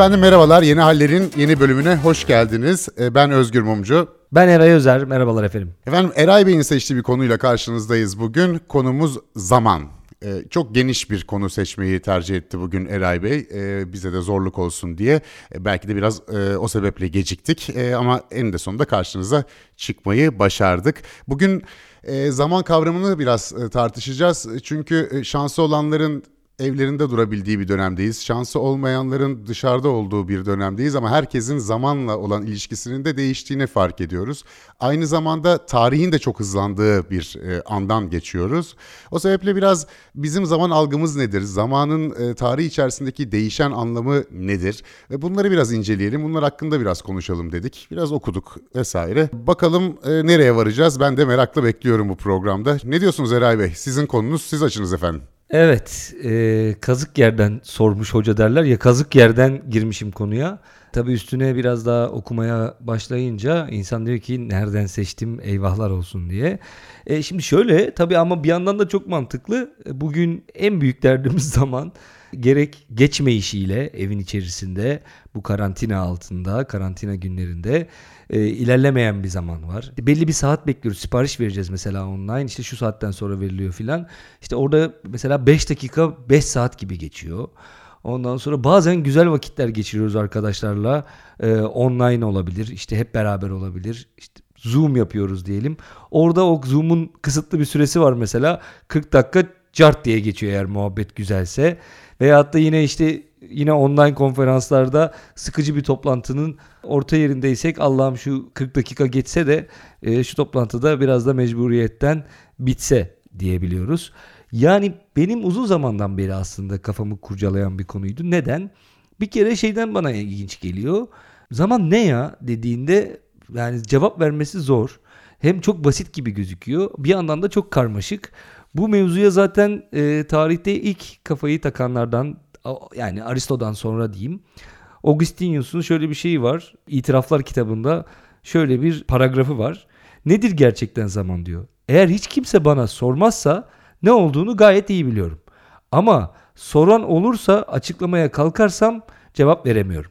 Efendim merhabalar. Yeni Haller'in yeni bölümüne hoş geldiniz. Ee, Ben Özgür Mumcu. Ben Eray Özer. Merhabalar efendim. Efendim Eray Bey'in seçtiği bir konuyla karşınızdayız bugün. Konumuz zaman. Ee, çok geniş bir konu seçmeyi tercih etti bugün Eray Bey. Ee, bize de zorluk olsun diye. Ee, belki de biraz e, o sebeple geciktik. Ee, ama en de sonunda karşınıza çıkmayı başardık. Bugün e, zaman kavramını biraz e, tartışacağız. Çünkü e, şansı olanların evlerinde durabildiği bir dönemdeyiz. Şansı olmayanların dışarıda olduğu bir dönemdeyiz ama herkesin zamanla olan ilişkisinin de değiştiğini fark ediyoruz. Aynı zamanda tarihin de çok hızlandığı bir e, andan geçiyoruz. O sebeple biraz bizim zaman algımız nedir? Zamanın e, tarih içerisindeki değişen anlamı nedir? Ve bunları biraz inceleyelim. Bunlar hakkında biraz konuşalım dedik. Biraz okuduk vesaire. Bakalım e, nereye varacağız? Ben de merakla bekliyorum bu programda. Ne diyorsunuz Eray Bey? Sizin konunuz, siz açınız efendim. Evet, e, kazık yerden sormuş hoca derler ya kazık yerden girmişim konuya. Tabii üstüne biraz daha okumaya başlayınca insan diyor ki nereden seçtim eyvahlar olsun diye. E, şimdi şöyle tabii ama bir yandan da çok mantıklı. Bugün en büyük derdimiz zaman gerek geçme işiyle evin içerisinde bu karantina altında karantina günlerinde e, ilerlemeyen bir zaman var. Belli bir saat bekliyoruz. Sipariş vereceğiz mesela online. İşte şu saatten sonra veriliyor filan. İşte orada mesela 5 dakika 5 saat gibi geçiyor. Ondan sonra bazen güzel vakitler geçiriyoruz arkadaşlarla. E, online olabilir. işte hep beraber olabilir. İşte Zoom yapıyoruz diyelim. Orada o Zoom'un kısıtlı bir süresi var mesela. 40 dakika cart diye geçiyor eğer muhabbet güzelse. Veyahut da yine işte yine online konferanslarda sıkıcı bir toplantının orta yerindeysek Allah'ım şu 40 dakika geçse de e, şu toplantıda biraz da mecburiyetten bitse diyebiliyoruz. Yani benim uzun zamandan beri aslında kafamı kurcalayan bir konuydu. Neden? Bir kere şeyden bana ilginç geliyor. Zaman ne ya dediğinde yani cevap vermesi zor. Hem çok basit gibi gözüküyor. Bir yandan da çok karmaşık. Bu mevzuya zaten e, tarihte ilk kafayı takanlardan yani Aristo'dan sonra diyeyim. Augustinus'un şöyle bir şeyi var. İtiraflar kitabında şöyle bir paragrafı var. Nedir gerçekten zaman diyor. Eğer hiç kimse bana sormazsa ne olduğunu gayet iyi biliyorum. Ama soran olursa açıklamaya kalkarsam cevap veremiyorum.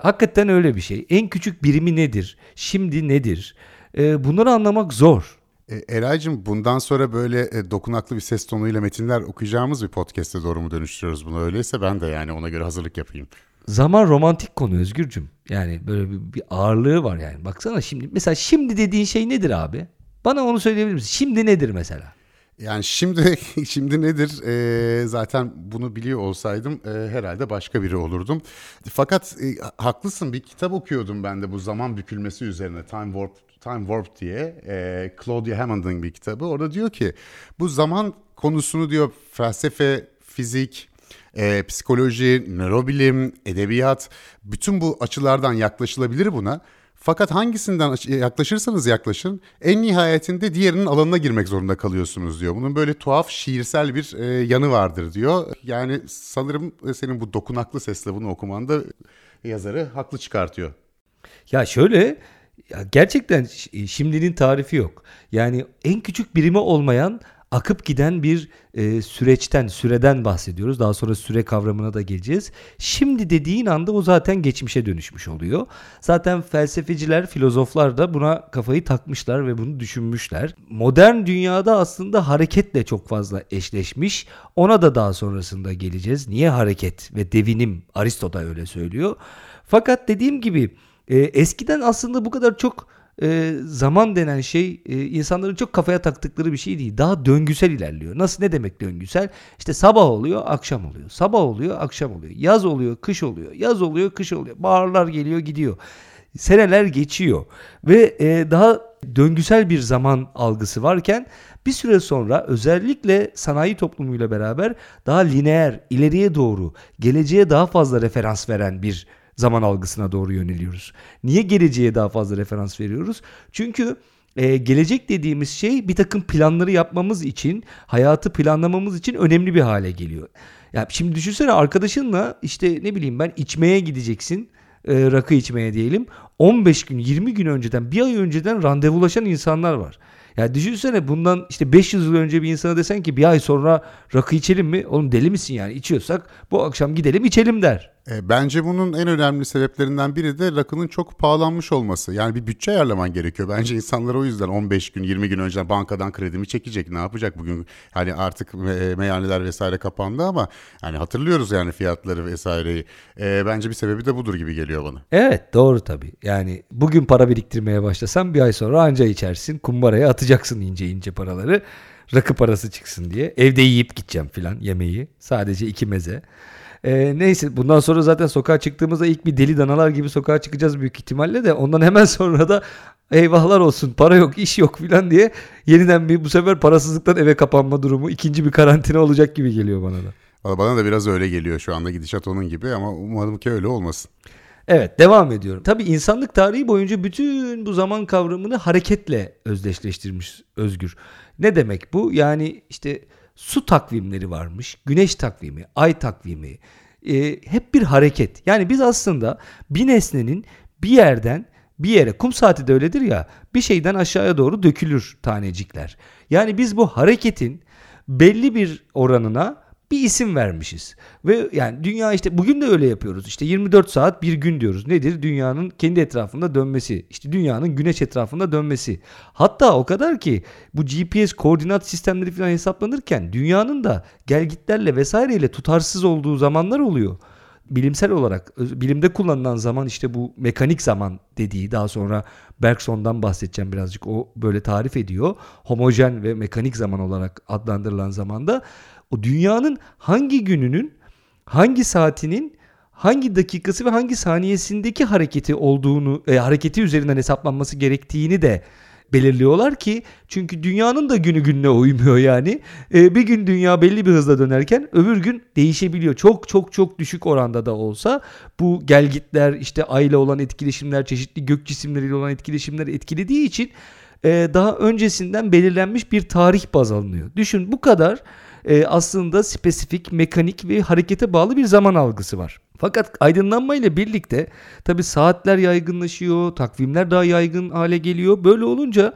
Hakikaten öyle bir şey. En küçük birimi nedir? Şimdi nedir? Ee, bunları anlamak zor. E, Eray'cığım bundan sonra böyle e, dokunaklı bir ses tonuyla metinler okuyacağımız bir podcast'e doğru mu dönüştürüyoruz bunu? Öyleyse ben de yani ona göre hazırlık yapayım. Zaman romantik konu Özgürcüm. Yani böyle bir, bir ağırlığı var yani. Baksana şimdi mesela şimdi dediğin şey nedir abi? Bana onu söyleyebilir misin? Şimdi nedir mesela? Yani şimdi şimdi nedir? E, zaten bunu biliyor olsaydım e, herhalde başka biri olurdum. Fakat e, haklısın bir kitap okuyordum ben de bu zaman bükülmesi üzerine Time Warp Time Warp diye e, Claudia Hammond'ın bir kitabı. Orada diyor ki bu zaman konusunu diyor felsefe, fizik, e, psikoloji, nörobilim, edebiyat bütün bu açılardan yaklaşılabilir buna. Fakat hangisinden yaklaşırsanız yaklaşın en nihayetinde diğerinin alanına girmek zorunda kalıyorsunuz diyor. Bunun böyle tuhaf şiirsel bir e, yanı vardır diyor. Yani sanırım e, senin bu dokunaklı sesle bunu okumanda yazarı haklı çıkartıyor. Ya şöyle ya gerçekten ş- şimdinin tarifi yok. Yani en küçük birimi olmayan akıp giden bir e, süreçten, süreden bahsediyoruz. Daha sonra süre kavramına da geleceğiz. Şimdi dediğin anda o zaten geçmişe dönüşmüş oluyor. Zaten felsefeciler, filozoflar da buna kafayı takmışlar ve bunu düşünmüşler. Modern dünyada aslında hareketle çok fazla eşleşmiş. Ona da daha sonrasında geleceğiz. Niye hareket ve devinim? Aristo da öyle söylüyor. Fakat dediğim gibi e, eskiden aslında bu kadar çok e, zaman denen şey e, insanların çok kafaya taktıkları bir şey değil. Daha döngüsel ilerliyor. Nasıl ne demek döngüsel? İşte sabah oluyor, akşam oluyor. Sabah oluyor, akşam oluyor. Yaz oluyor, kış oluyor. Yaz oluyor, kış oluyor. Baharlar geliyor, gidiyor. Seneler geçiyor ve e, daha döngüsel bir zaman algısı varken bir süre sonra özellikle sanayi toplumuyla beraber daha lineer, ileriye doğru, geleceğe daha fazla referans veren bir zaman algısına doğru yöneliyoruz. Niye geleceğe daha fazla referans veriyoruz? Çünkü e, gelecek dediğimiz şey bir takım planları yapmamız için, hayatı planlamamız için önemli bir hale geliyor. Ya şimdi düşünsene arkadaşınla işte ne bileyim ben içmeye gideceksin. e, rakı içmeye diyelim. 15 gün 20 gün önceden bir ay önceden randevulaşan insanlar var. Ya düşünsene bundan işte 500 yıl önce bir insana desen ki bir ay sonra rakı içelim mi? Oğlum deli misin yani? İçiyorsak bu akşam gidelim içelim der. E, bence bunun en önemli sebeplerinden biri de rakının çok pahalanmış olması. Yani bir bütçe ayarlaman gerekiyor. Bence insanlar o yüzden 15 gün 20 gün önce bankadan kredimi çekecek. Ne yapacak bugün? Hani artık me- meyhaneler vesaire kapandı ama hani hatırlıyoruz yani fiyatları vesaireyi. E, bence bir sebebi de budur gibi geliyor bana. Evet doğru tabii. Yani bugün para biriktirmeye başlasan bir ay sonra anca içersin. Kumbaraya atacaksın ince ince paraları. Rakı parası çıksın diye. Evde yiyip gideceğim filan yemeği. Sadece iki meze. Ee, neyse bundan sonra zaten sokağa çıktığımızda ilk bir deli danalar gibi sokağa çıkacağız büyük ihtimalle de ondan hemen sonra da eyvahlar olsun para yok iş yok filan diye yeniden bir bu sefer parasızlıktan eve kapanma durumu ikinci bir karantina olacak gibi geliyor bana da. Valla Bana da biraz öyle geliyor şu anda gidişat onun gibi ama umarım ki öyle olmasın. Evet devam ediyorum. Tabii insanlık tarihi boyunca bütün bu zaman kavramını hareketle özdeşleştirmiş Özgür. Ne demek bu? Yani işte su takvimleri varmış, güneş takvimi, ay takvimi. e, hep bir hareket. Yani biz aslında bir nesnenin bir yerden bir yere kum saati de öyledir ya bir şeyden aşağıya doğru dökülür tanecikler. Yani biz bu hareketin belli bir oranına bir isim vermişiz. Ve yani dünya işte bugün de öyle yapıyoruz. İşte 24 saat bir gün diyoruz. Nedir? Dünyanın kendi etrafında dönmesi. İşte dünyanın güneş etrafında dönmesi. Hatta o kadar ki bu GPS koordinat sistemleri falan hesaplanırken dünyanın da gelgitlerle vesaireyle tutarsız olduğu zamanlar oluyor bilimsel olarak öz- bilimde kullanılan zaman işte bu mekanik zaman dediği daha sonra Bergson'dan bahsedeceğim birazcık o böyle tarif ediyor. Homojen ve mekanik zaman olarak adlandırılan zamanda o dünyanın hangi gününün hangi saatinin hangi dakikası ve hangi saniyesindeki hareketi olduğunu e, hareketi üzerinden hesaplanması gerektiğini de belirliyorlar ki çünkü dünyanın da günü gününe uymuyor yani. E, bir gün dünya belli bir hızla dönerken öbür gün değişebiliyor. Çok çok çok düşük oranda da olsa bu gelgitler işte ay ile olan etkileşimler çeşitli gök cisimleriyle olan etkileşimler etkilediği için e, daha öncesinden belirlenmiş bir tarih baz alınıyor. Düşün bu kadar e, aslında spesifik, mekanik ve harekete bağlı bir zaman algısı var. Fakat aydınlanma ile birlikte tabi saatler yaygınlaşıyor, takvimler daha yaygın hale geliyor. Böyle olunca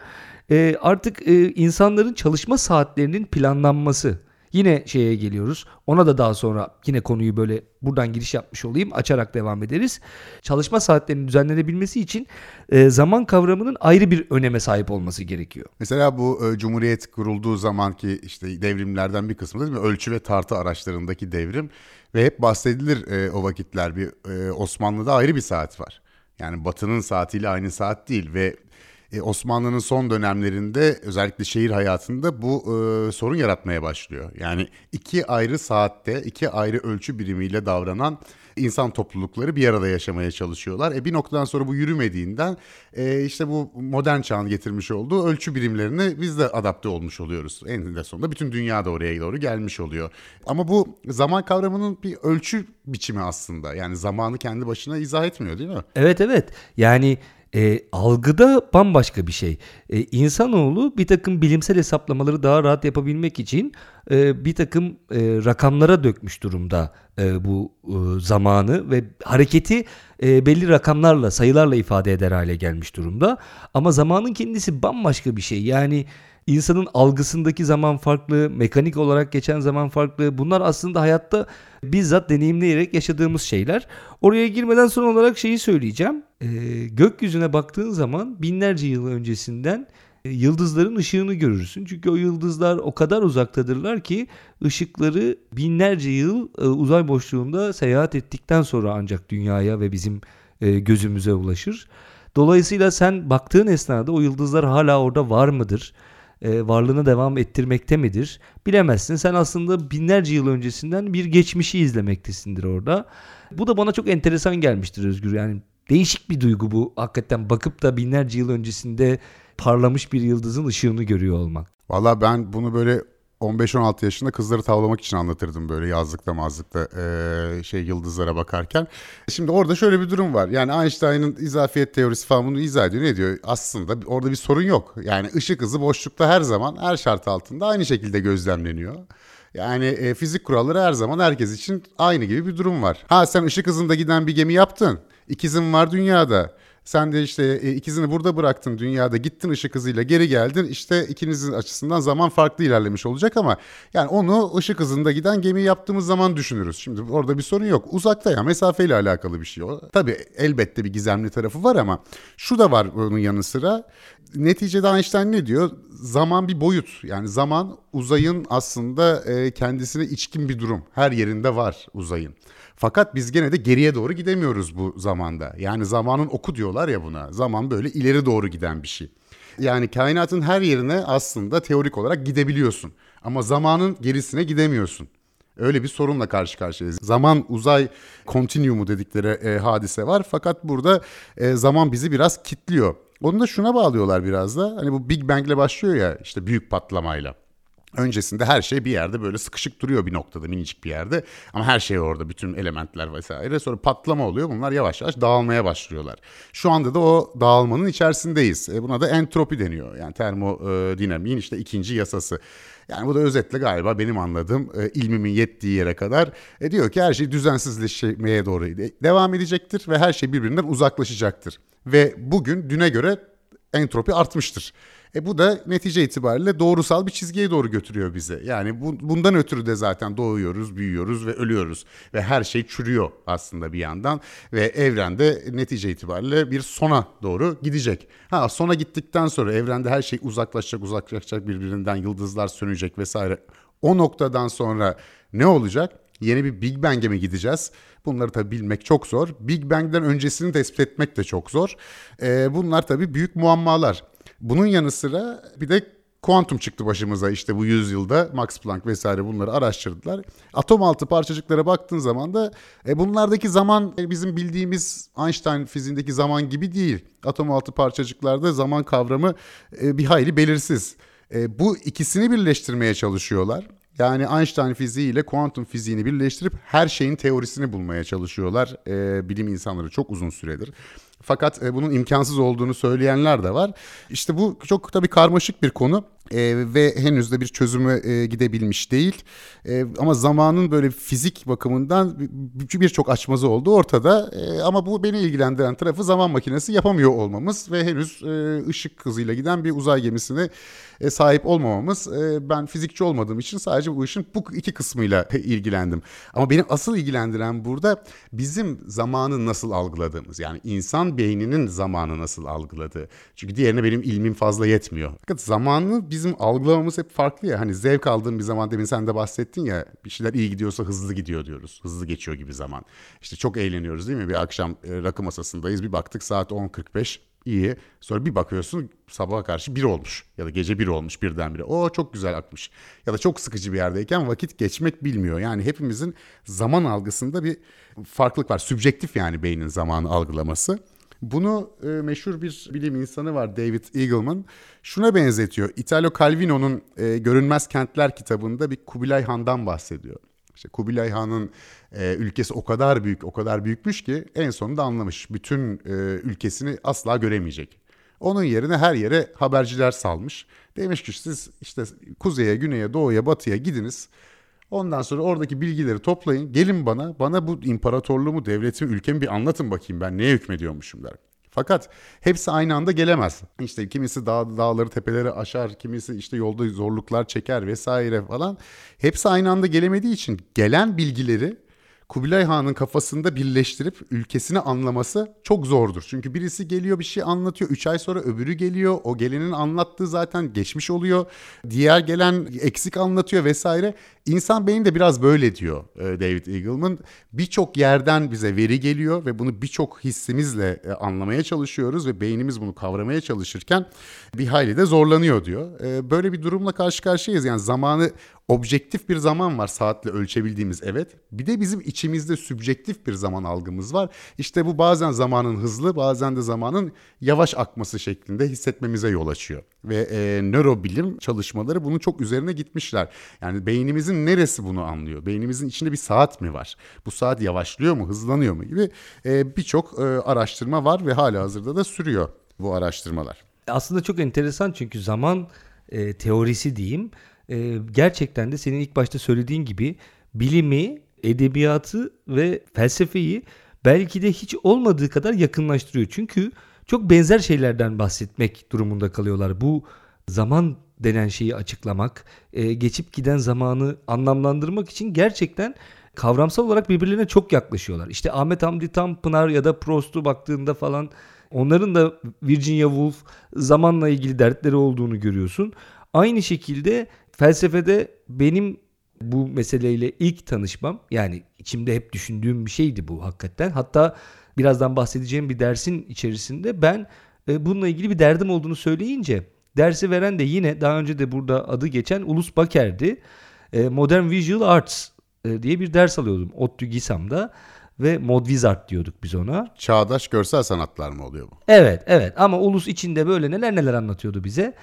e, artık e, insanların çalışma saatlerinin planlanması. Yine şeye geliyoruz. Ona da daha sonra yine konuyu böyle buradan giriş yapmış olayım. Açarak devam ederiz. Çalışma saatlerinin düzenlenebilmesi için e, zaman kavramının ayrı bir öneme sahip olması gerekiyor. Mesela bu e, Cumhuriyet kurulduğu zamanki işte devrimlerden bir kısmı değil mi? Ölçü ve tartı araçlarındaki devrim ve hep bahsedilir e, o vakitler bir Osmanlı'da ayrı bir saat var. Yani Batı'nın saatiyle aynı saat değil ve e, Osmanlı'nın son dönemlerinde özellikle şehir hayatında bu e, sorun yaratmaya başlıyor. Yani iki ayrı saatte iki ayrı ölçü birimiyle davranan insan toplulukları bir arada yaşamaya çalışıyorlar. E bir noktadan sonra bu yürümediğinden e, işte bu modern çağın getirmiş olduğu ölçü birimlerine biz de adapte olmuş oluyoruz. Eninde sonunda bütün dünya da oraya doğru gelmiş oluyor. Ama bu zaman kavramının bir ölçü biçimi aslında. Yani zamanı kendi başına izah etmiyor değil mi? Evet evet yani e, algıda bambaşka bir şey. E, insanoğlu bir takım bilimsel hesaplamaları daha rahat yapabilmek için e, bir takım e, rakamlara dökmüş durumda e, bu e, zamanı ve hareketi e, belli rakamlarla sayılarla ifade eder hale gelmiş durumda. Ama zamanın kendisi bambaşka bir şey. Yani İnsanın algısındaki zaman farklı, mekanik olarak geçen zaman farklı. Bunlar aslında hayatta bizzat deneyimleyerek yaşadığımız şeyler. Oraya girmeden son olarak şeyi söyleyeceğim. Ee, gökyüzüne baktığın zaman binlerce yıl öncesinden e, yıldızların ışığını görürsün. Çünkü o yıldızlar o kadar uzaktadırlar ki ışıkları binlerce yıl e, uzay boşluğunda seyahat ettikten sonra ancak dünyaya ve bizim e, gözümüze ulaşır. Dolayısıyla sen baktığın esnada o yıldızlar hala orada var mıdır? E, varlığını devam ettirmekte midir? Bilemezsin. Sen aslında binlerce yıl öncesinden bir geçmişi izlemektesindir orada. Bu da bana çok enteresan gelmiştir Özgür. Yani değişik bir duygu bu. Hakikaten bakıp da binlerce yıl öncesinde parlamış bir yıldızın ışığını görüyor olmak. Valla ben bunu böyle 15-16 yaşında kızları tavlamak için anlatırdım böyle yazlıkta mazlıkta e, şey yıldızlara bakarken. Şimdi orada şöyle bir durum var. Yani Einstein'ın izafiyet teorisi falan bunu izah ediyor. Ne diyor? Aslında orada bir sorun yok. Yani ışık hızı boşlukta her zaman her şart altında aynı şekilde gözlemleniyor. Yani e, fizik kuralları her zaman herkes için aynı gibi bir durum var. Ha sen ışık hızında giden bir gemi yaptın. İkizin var dünyada. Sen de işte e, ikizini burada bıraktın dünyada gittin ışık hızıyla geri geldin. İşte ikinizin açısından zaman farklı ilerlemiş olacak ama yani onu ışık hızında giden gemi yaptığımız zaman düşünürüz. Şimdi orada bir sorun yok. Uzakta ya mesafeyle alakalı bir şey o. Tabii elbette bir gizemli tarafı var ama şu da var bunun yanı sıra. Neticede Einstein ne diyor? Zaman bir boyut. Yani zaman uzayın aslında e, kendisine içkin bir durum. Her yerinde var uzayın. Fakat biz gene de geriye doğru gidemiyoruz bu zamanda. Yani zamanın oku diyorlar ya buna. Zaman böyle ileri doğru giden bir şey. Yani kainatın her yerine aslında teorik olarak gidebiliyorsun. Ama zamanın gerisine gidemiyorsun. Öyle bir sorunla karşı karşıyayız. Zaman uzay kontinüumu dedikleri e, hadise var. Fakat burada e, zaman bizi biraz kitliyor. Onu da şuna bağlıyorlar biraz da. Hani bu Big Bang'le başlıyor ya işte büyük patlamayla. Öncesinde her şey bir yerde böyle sıkışık duruyor bir noktada minicik bir yerde. Ama her şey orada bütün elementler vesaire. Sonra patlama oluyor bunlar yavaş yavaş dağılmaya başlıyorlar. Şu anda da o dağılmanın içerisindeyiz. E buna da entropi deniyor. Yani termodinamiğin işte ikinci yasası. Yani bu da özetle galiba benim anladığım e, ilmimin yettiği yere kadar e, diyor ki her şey düzensizleşmeye doğru devam edecektir ve her şey birbirinden uzaklaşacaktır. Ve bugün düne göre entropi artmıştır. E bu da netice itibariyle doğrusal bir çizgiye doğru götürüyor bizi. Yani bu, bundan ötürü de zaten doğuyoruz, büyüyoruz ve ölüyoruz. Ve her şey çürüyor aslında bir yandan. Ve evrende netice itibariyle bir sona doğru gidecek. Ha sona gittikten sonra evrende her şey uzaklaşacak, uzaklaşacak birbirinden, yıldızlar sönecek vesaire. O noktadan sonra ne olacak? Yeni bir Big Bang'e mi gideceğiz? Bunları tabii bilmek çok zor. Big Bang'den öncesini tespit etmek de çok zor. Ee, bunlar tabii büyük muammalar. Bunun yanı sıra bir de kuantum çıktı başımıza işte bu yüzyılda Max Planck vesaire bunları araştırdılar. Atom altı parçacıklara baktığın zaman da e, bunlardaki zaman e, bizim bildiğimiz Einstein fiziğindeki zaman gibi değil. Atom altı parçacıklarda zaman kavramı e, bir hayli belirsiz. E, bu ikisini birleştirmeye çalışıyorlar. Yani Einstein fiziği ile kuantum fiziğini birleştirip her şeyin teorisini bulmaya çalışıyorlar e, bilim insanları çok uzun süredir. Fakat e, bunun imkansız olduğunu söyleyenler de var. İşte bu çok tabii karmaşık bir konu e, ve henüz de bir çözüme e, gidebilmiş değil. E, ama zamanın böyle fizik bakımından birçok açmazı olduğu ortada. E, ama bu beni ilgilendiren tarafı zaman makinesi yapamıyor olmamız ve henüz e, ışık hızıyla giden bir uzay gemisine e, sahip olmamamız. E, ben fizikçi olmadığım için sadece bu işin bu iki kısmıyla ilgilendim. Ama benim asıl ilgilendiren burada bizim zamanı nasıl algıladığımız. Yani insan beyninin zamanı nasıl algıladığı. Çünkü diğerine benim ilmim fazla yetmiyor. Fakat zamanı bizim algılamamız hep farklı ya. Hani zevk aldığım bir zaman demin sen de bahsettin ya bir şeyler iyi gidiyorsa hızlı gidiyor diyoruz. Hızlı geçiyor gibi zaman. İşte çok eğleniyoruz değil mi? Bir akşam e, rakı masasındayız bir baktık saat 10.45 iyi. Sonra bir bakıyorsun sabaha karşı bir olmuş ya da gece bir olmuş birdenbire. O çok güzel akmış. Ya da çok sıkıcı bir yerdeyken vakit geçmek bilmiyor. Yani hepimizin zaman algısında bir farklılık var. Sübjektif yani beynin zamanı algılaması. Bunu e, meşhur bir bilim insanı var David Eagleman. Şuna benzetiyor. Italo Calvino'nun e, Görünmez Kentler kitabında bir Kubilay Han'dan bahsediyor. İşte Kubilay Han'ın e, ülkesi o kadar büyük, o kadar büyükmüş ki en sonunda anlamış. Bütün e, ülkesini asla göremeyecek. Onun yerine her yere haberciler salmış. Demiş ki siz işte kuzeye, güneye, doğuya, batıya gidiniz. Ondan sonra oradaki bilgileri toplayın. Gelin bana, bana bu imparatorluğumu, devletimi, ülkemi bir anlatın bakayım ben neye hükmediyormuşum der. Fakat hepsi aynı anda gelemez. İşte kimisi dağ, dağları tepeleri aşar, kimisi işte yolda zorluklar çeker vesaire falan. Hepsi aynı anda gelemediği için gelen bilgileri Kubilay Han'ın kafasında birleştirip ülkesini anlaması çok zordur. Çünkü birisi geliyor bir şey anlatıyor. Üç ay sonra öbürü geliyor. O gelenin anlattığı zaten geçmiş oluyor. Diğer gelen eksik anlatıyor vesaire. İnsan beyni de biraz böyle diyor e, David Eagleman. Birçok yerden bize veri geliyor ve bunu birçok hissimizle e, anlamaya çalışıyoruz ve beynimiz bunu kavramaya çalışırken bir hayli de zorlanıyor diyor. E, böyle bir durumla karşı karşıyayız. Yani zamanı objektif bir zaman var saatle ölçebildiğimiz evet. Bir de bizim içimizde sübjektif bir zaman algımız var. İşte bu bazen zamanın hızlı bazen de zamanın yavaş akması şeklinde hissetmemize yol açıyor. Ve e, nörobilim çalışmaları bunun çok üzerine gitmişler. Yani beynimizin neresi bunu anlıyor? Beynimizin içinde bir saat mi var? Bu saat yavaşlıyor mu, hızlanıyor mu gibi e, birçok e, araştırma var ve hala hazırda da sürüyor bu araştırmalar. Aslında çok enteresan çünkü zaman e, teorisi diyeyim e, gerçekten de senin ilk başta söylediğin gibi bilimi, edebiyatı ve felsefeyi belki de hiç olmadığı kadar yakınlaştırıyor. Çünkü çok benzer şeylerden bahsetmek durumunda kalıyorlar. Bu zaman denen şeyi açıklamak, e, geçip giden zamanı anlamlandırmak için gerçekten kavramsal olarak birbirlerine çok yaklaşıyorlar. İşte Ahmet Hamdi Tanpınar ya da Prost'u baktığında falan onların da Virginia Woolf zamanla ilgili dertleri olduğunu görüyorsun. Aynı şekilde felsefede benim bu meseleyle ilk tanışmam yani içimde hep düşündüğüm bir şeydi bu hakikaten. Hatta birazdan bahsedeceğim bir dersin içerisinde ben e, bununla ilgili bir derdim olduğunu söyleyince dersi veren de yine daha önce de burada adı geçen Ulus Baker'di. E, Modern Visual Arts e, diye bir ders alıyordum ODTÜ GİSAM'da ve Mod Wizard diyorduk biz ona. Çağdaş görsel sanatlar mı oluyor bu? Evet evet ama Ulus içinde böyle neler neler anlatıyordu bize.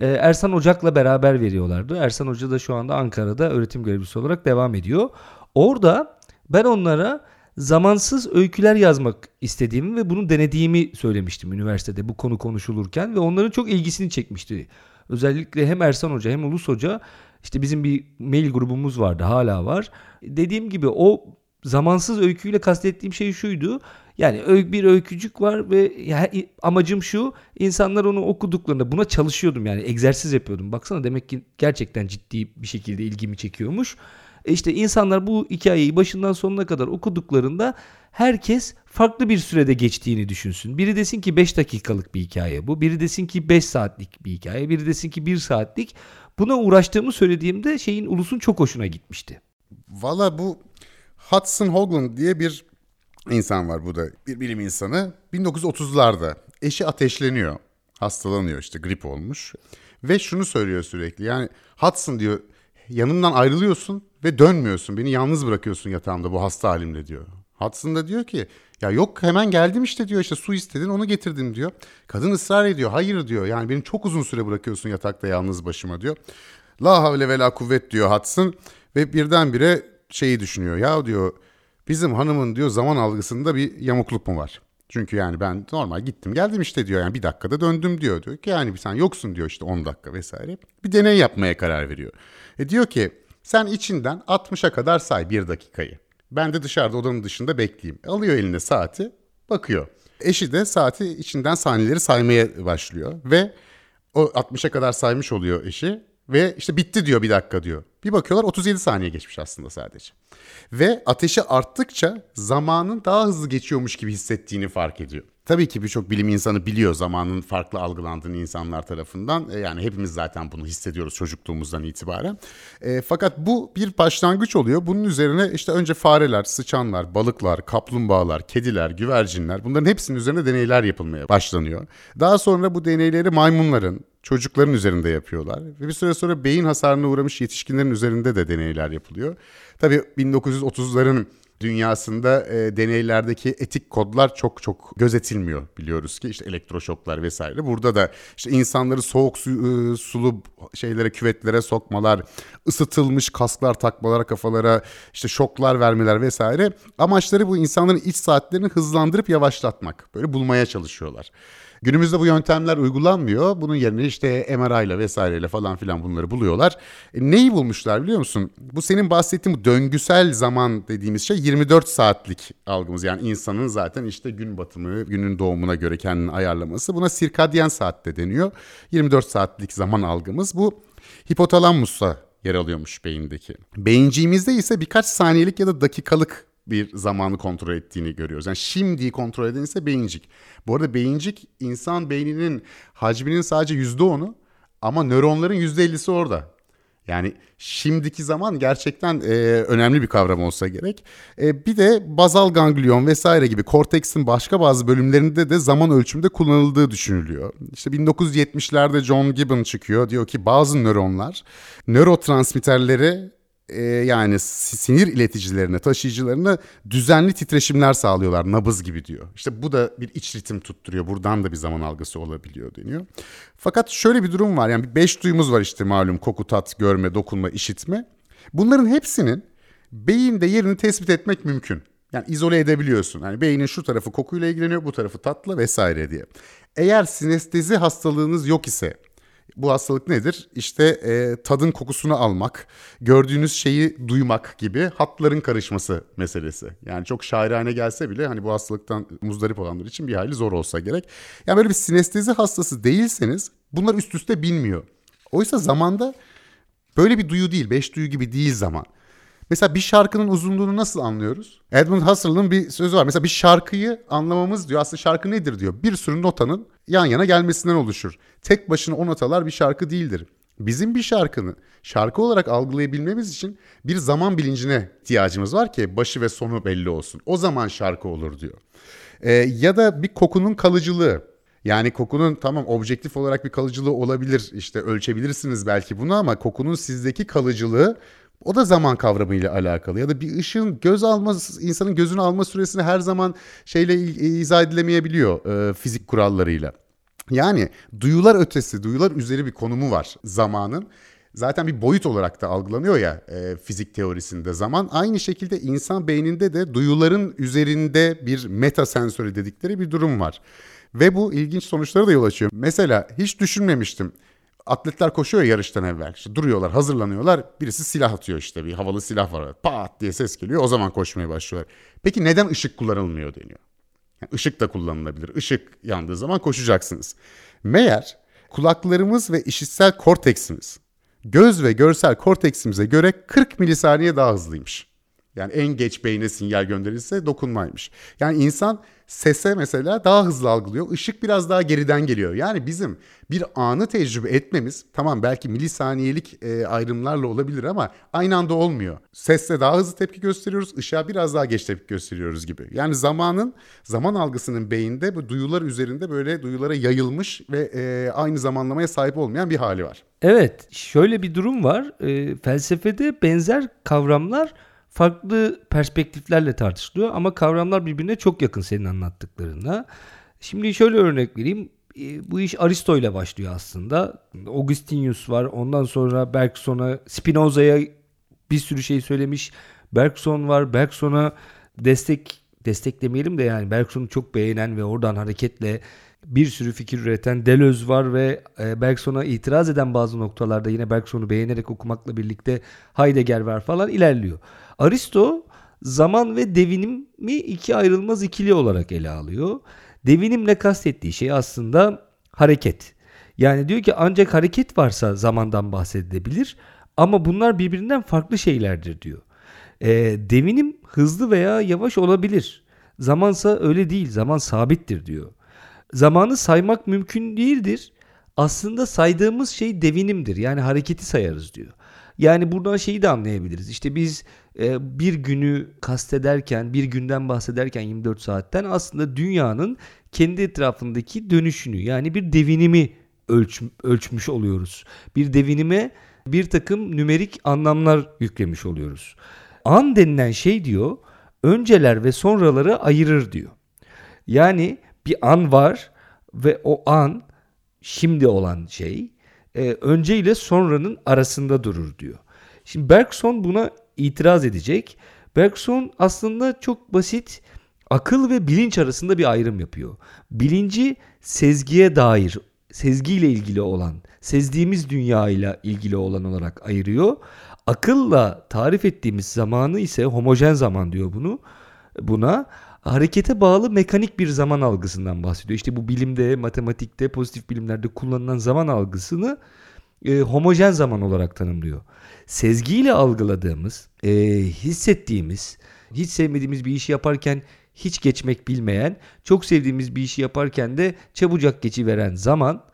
Ee, Ersan Ocak'la beraber veriyorlardı. Ersan Hoca da şu anda Ankara'da öğretim görevlisi olarak devam ediyor. Orada ben onlara zamansız öyküler yazmak istediğimi ve bunu denediğimi söylemiştim üniversitede bu konu konuşulurken ve onların çok ilgisini çekmişti. Özellikle hem Ersan Hoca hem Ulus Hoca işte bizim bir mail grubumuz vardı hala var. Dediğim gibi o zamansız öyküyle kastettiğim şey şuydu. Yani bir öykücük var ve amacım şu insanlar onu okuduklarında buna çalışıyordum yani egzersiz yapıyordum. Baksana demek ki gerçekten ciddi bir şekilde ilgimi çekiyormuş. E işte insanlar bu hikayeyi başından sonuna kadar okuduklarında herkes farklı bir sürede geçtiğini düşünsün. Biri desin ki 5 dakikalık bir hikaye bu. Biri desin ki 5 saatlik bir hikaye. Biri desin ki 1 saatlik. Buna uğraştığımı söylediğimde şeyin ulusun çok hoşuna gitmişti. Valla bu Hudson Hoagland diye bir insan var bu da bir bilim insanı. 1930'larda eşi ateşleniyor. Hastalanıyor işte grip olmuş. Ve şunu söylüyor sürekli yani Hudson diyor yanımdan ayrılıyorsun ve dönmüyorsun. Beni yalnız bırakıyorsun yatağımda bu hasta halimle diyor. Hudson da diyor ki ya yok hemen geldim işte diyor işte su istedin onu getirdim diyor. Kadın ısrar ediyor hayır diyor yani beni çok uzun süre bırakıyorsun yatakta yalnız başıma diyor. La havle ve la kuvvet diyor Hudson ve birdenbire şeyi düşünüyor ya diyor bizim hanımın diyor zaman algısında bir yamukluk mu var? Çünkü yani ben normal gittim geldim işte diyor yani bir dakikada döndüm diyor. Diyor ki yani sen yoksun diyor işte 10 dakika vesaire. Bir deney yapmaya karar veriyor. E diyor ki sen içinden 60'a kadar say bir dakikayı. Ben de dışarıda odanın dışında bekleyeyim. Alıyor eline saati bakıyor. Eşi de saati içinden saniyeleri saymaya başlıyor ve o 60'a kadar saymış oluyor eşi ve işte bitti diyor bir dakika diyor. Bir bakıyorlar 37 saniye geçmiş aslında sadece. Ve ateşi arttıkça zamanın daha hızlı geçiyormuş gibi hissettiğini fark ediyor. Tabii ki birçok bilim insanı biliyor zamanın farklı algılandığını insanlar tarafından. E, yani hepimiz zaten bunu hissediyoruz çocukluğumuzdan itibaren. E, fakat bu bir başlangıç oluyor. Bunun üzerine işte önce fareler, sıçanlar, balıklar, kaplumbağalar, kediler, güvercinler bunların hepsinin üzerine deneyler yapılmaya başlanıyor. Daha sonra bu deneyleri maymunların, çocukların üzerinde yapıyorlar. Ve bir süre sonra beyin hasarına uğramış yetişkinlerin üzerinde de deneyler yapılıyor. Tabii 1930'ların dünyasında e, deneylerdeki etik kodlar çok çok gözetilmiyor biliyoruz ki işte elektroşoklar vesaire. Burada da işte insanları soğuk su, e, sulu şeylere küvetlere sokmalar, ısıtılmış kasklar takmalara kafalara işte şoklar vermeler vesaire. Amaçları bu insanların iç saatlerini hızlandırıp yavaşlatmak. Böyle bulmaya çalışıyorlar. Günümüzde bu yöntemler uygulanmıyor. Bunun yerine işte MRI ile vesaireyle falan filan bunları buluyorlar. E, neyi bulmuşlar biliyor musun? Bu senin bahsettiğin bu döngüsel zaman dediğimiz şey 24 saatlik algımız. Yani insanın zaten işte gün batımı, günün doğumuna göre kendini ayarlaması. Buna sirkadyen saat de deniyor. 24 saatlik zaman algımız. Bu hipotalamusa yer alıyormuş beyindeki. Beyinciğimizde ise birkaç saniyelik ya da dakikalık bir zamanı kontrol ettiğini görüyoruz. Yani şimdi kontrol eden ise beyincik. Bu arada beyincik insan beyninin hacminin sadece yüzde onu ama nöronların yüzde ellisi orada. Yani şimdiki zaman gerçekten e, önemli bir kavram olsa gerek. E, bir de bazal ganglion vesaire gibi korteksin başka bazı bölümlerinde de zaman ölçümde kullanıldığı düşünülüyor. İşte 1970'lerde John Gibbon çıkıyor. Diyor ki bazı nöronlar nörotransmitterleri e, yani sinir ileticilerine, taşıyıcılarına düzenli titreşimler sağlıyorlar. Nabız gibi diyor. İşte bu da bir iç ritim tutturuyor. Buradan da bir zaman algısı olabiliyor deniyor. Fakat şöyle bir durum var. Yani bir beş duyumuz var işte malum koku, tat, görme, dokunma, işitme. Bunların hepsinin beyinde yerini tespit etmek mümkün. Yani izole edebiliyorsun. Yani beynin şu tarafı kokuyla ilgileniyor, bu tarafı tatla vesaire diye. Eğer sinestezi hastalığınız yok ise Bu hastalık nedir? İşte e, tadın kokusunu almak, gördüğünüz şeyi duymak gibi hatların karışması meselesi. Yani çok şairane gelse bile hani bu hastalıktan muzdarip olanlar için bir hayli zor olsa gerek. Yani böyle bir sinestezi hastası değilseniz bunlar üst üste binmiyor. Oysa zamanda böyle bir duyu değil, beş duyu gibi değil zaman. Mesela bir şarkının uzunluğunu nasıl anlıyoruz? Edmund Husserl'ın bir sözü var. Mesela bir şarkıyı anlamamız diyor. Aslında şarkı nedir diyor. Bir sürü notanın yan yana gelmesinden oluşur. Tek başına o notalar bir şarkı değildir. Bizim bir şarkını şarkı olarak algılayabilmemiz için bir zaman bilincine ihtiyacımız var ki başı ve sonu belli olsun. O zaman şarkı olur diyor. Ee, ya da bir kokunun kalıcılığı. Yani kokunun tamam objektif olarak bir kalıcılığı olabilir. İşte ölçebilirsiniz belki bunu ama kokunun sizdeki kalıcılığı o da zaman kavramıyla alakalı. Ya da bir ışığın göz alması, insanın gözünü alma süresini her zaman şeyle izah edilemeyebiliyor e, fizik kurallarıyla. Yani duyular ötesi, duyular üzeri bir konumu var zamanın. Zaten bir boyut olarak da algılanıyor ya e, fizik teorisinde zaman. Aynı şekilde insan beyninde de duyuların üzerinde bir meta sensörü dedikleri bir durum var. Ve bu ilginç sonuçlara da yol açıyor. Mesela hiç düşünmemiştim atletler koşuyor yarıştan evvel. İşte duruyorlar, hazırlanıyorlar. Birisi silah atıyor işte bir havalı silah var. Pat diye ses geliyor. O zaman koşmaya başlıyorlar. Peki neden ışık kullanılmıyor deniyor. Yani ışık da kullanılabilir. Işık yandığı zaman koşacaksınız. Meğer kulaklarımız ve işitsel korteksimiz göz ve görsel korteksimize göre 40 milisaniye daha hızlıymış. Yani en geç beyne sinyal gönderilse dokunmaymış. Yani insan sese mesela daha hızlı algılıyor. Işık biraz daha geriden geliyor. Yani bizim bir anı tecrübe etmemiz tamam belki milisaniyelik e, ayrımlarla olabilir ama aynı anda olmuyor. Sesle daha hızlı tepki gösteriyoruz, ışığa biraz daha geç tepki gösteriyoruz gibi. Yani zamanın, zaman algısının beyinde bu duyular üzerinde böyle duyulara yayılmış ve e, aynı zamanlamaya sahip olmayan bir hali var. Evet, şöyle bir durum var. E, felsefede benzer kavramlar farklı perspektiflerle tartışılıyor ama kavramlar birbirine çok yakın senin anlattıklarına. Şimdi şöyle örnek vereyim. E, bu iş Aristo ile başlıyor aslında. Augustinus var. Ondan sonra Bergson'a, Spinoza'ya bir sürü şey söylemiş. Bergson var. Bergson'a destek desteklemeyelim de yani Bergson'u çok beğenen ve oradan hareketle bir sürü fikir üreten Deleuze var ve e, Bergson'a itiraz eden bazı noktalarda yine Bergson'u beğenerek okumakla birlikte Heidegger var falan ilerliyor. Aristo zaman ve devinimi iki ayrılmaz ikili olarak ele alıyor. Devinimle kastettiği şey aslında hareket. Yani diyor ki ancak hareket varsa zamandan bahsedilebilir ama bunlar birbirinden farklı şeylerdir diyor. E, devinim hızlı veya yavaş olabilir. Zamansa öyle değil. Zaman sabittir diyor. Zamanı saymak mümkün değildir. Aslında saydığımız şey devinimdir. Yani hareketi sayarız diyor. Yani buradan şeyi de anlayabiliriz. İşte biz e, bir günü kastederken, bir günden bahsederken 24 saatten aslında dünyanın kendi etrafındaki dönüşünü yani bir devinimi ölç, ölçmüş oluyoruz. Bir devinime bir takım nümerik anlamlar yüklemiş oluyoruz. An denilen şey diyor önceler ve sonraları ayırır diyor. Yani bir an var ve o an şimdi olan şey e, önce ile sonranın arasında durur diyor. Şimdi Bergson buna itiraz edecek. Bergson aslında çok basit akıl ve bilinç arasında bir ayrım yapıyor. Bilinci sezgiye dair, sezgiyle ilgili olan, sezdiğimiz dünya ile ilgili olan olarak ayırıyor. Akılla tarif ettiğimiz zamanı ise homojen zaman diyor bunu. Buna harekete bağlı mekanik bir zaman algısından bahsediyor. İşte bu bilimde, matematikte, pozitif bilimlerde kullanılan zaman algısını e, homojen zaman olarak tanımlıyor. Sezgiyle algıladığımız, e, hissettiğimiz, hiç sevmediğimiz bir işi yaparken hiç geçmek bilmeyen, çok sevdiğimiz bir işi yaparken de çabucak geçiveren zaman